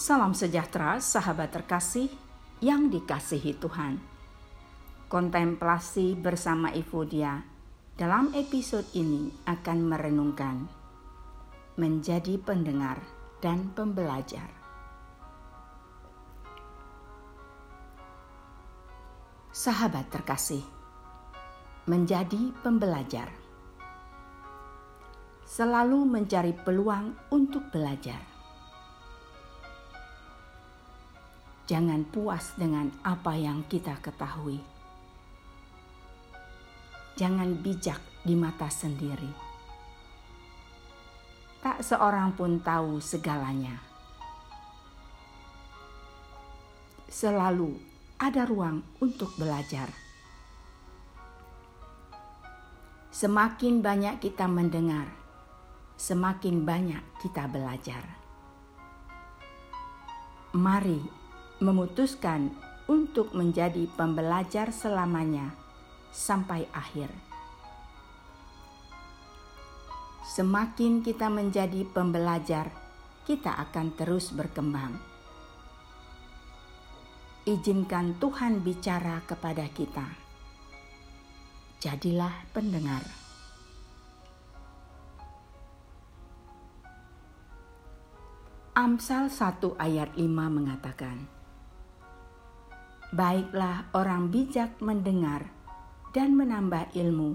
Salam sejahtera, sahabat terkasih yang dikasihi Tuhan. Kontemplasi bersama Evodia dalam episode ini akan merenungkan menjadi pendengar dan pembelajar. Sahabat terkasih, menjadi pembelajar selalu mencari peluang untuk belajar. Jangan puas dengan apa yang kita ketahui. Jangan bijak di mata sendiri. Tak seorang pun tahu segalanya. Selalu ada ruang untuk belajar. Semakin banyak kita mendengar, semakin banyak kita belajar. Mari memutuskan untuk menjadi pembelajar selamanya sampai akhir. Semakin kita menjadi pembelajar, kita akan terus berkembang. Izinkan Tuhan bicara kepada kita. Jadilah pendengar. Amsal 1 ayat 5 mengatakan, Baiklah orang bijak mendengar dan menambah ilmu,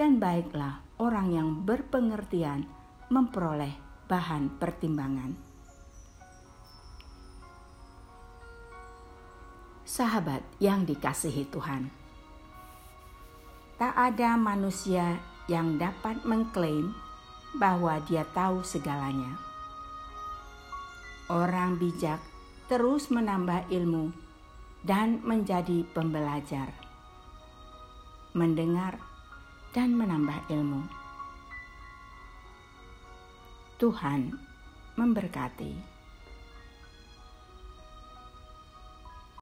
dan baiklah orang yang berpengertian memperoleh bahan pertimbangan. Sahabat yang dikasihi Tuhan, tak ada manusia yang dapat mengklaim bahwa dia tahu segalanya orang bijak terus menambah ilmu dan menjadi pembelajar, mendengar, dan menambah ilmu. Tuhan memberkati.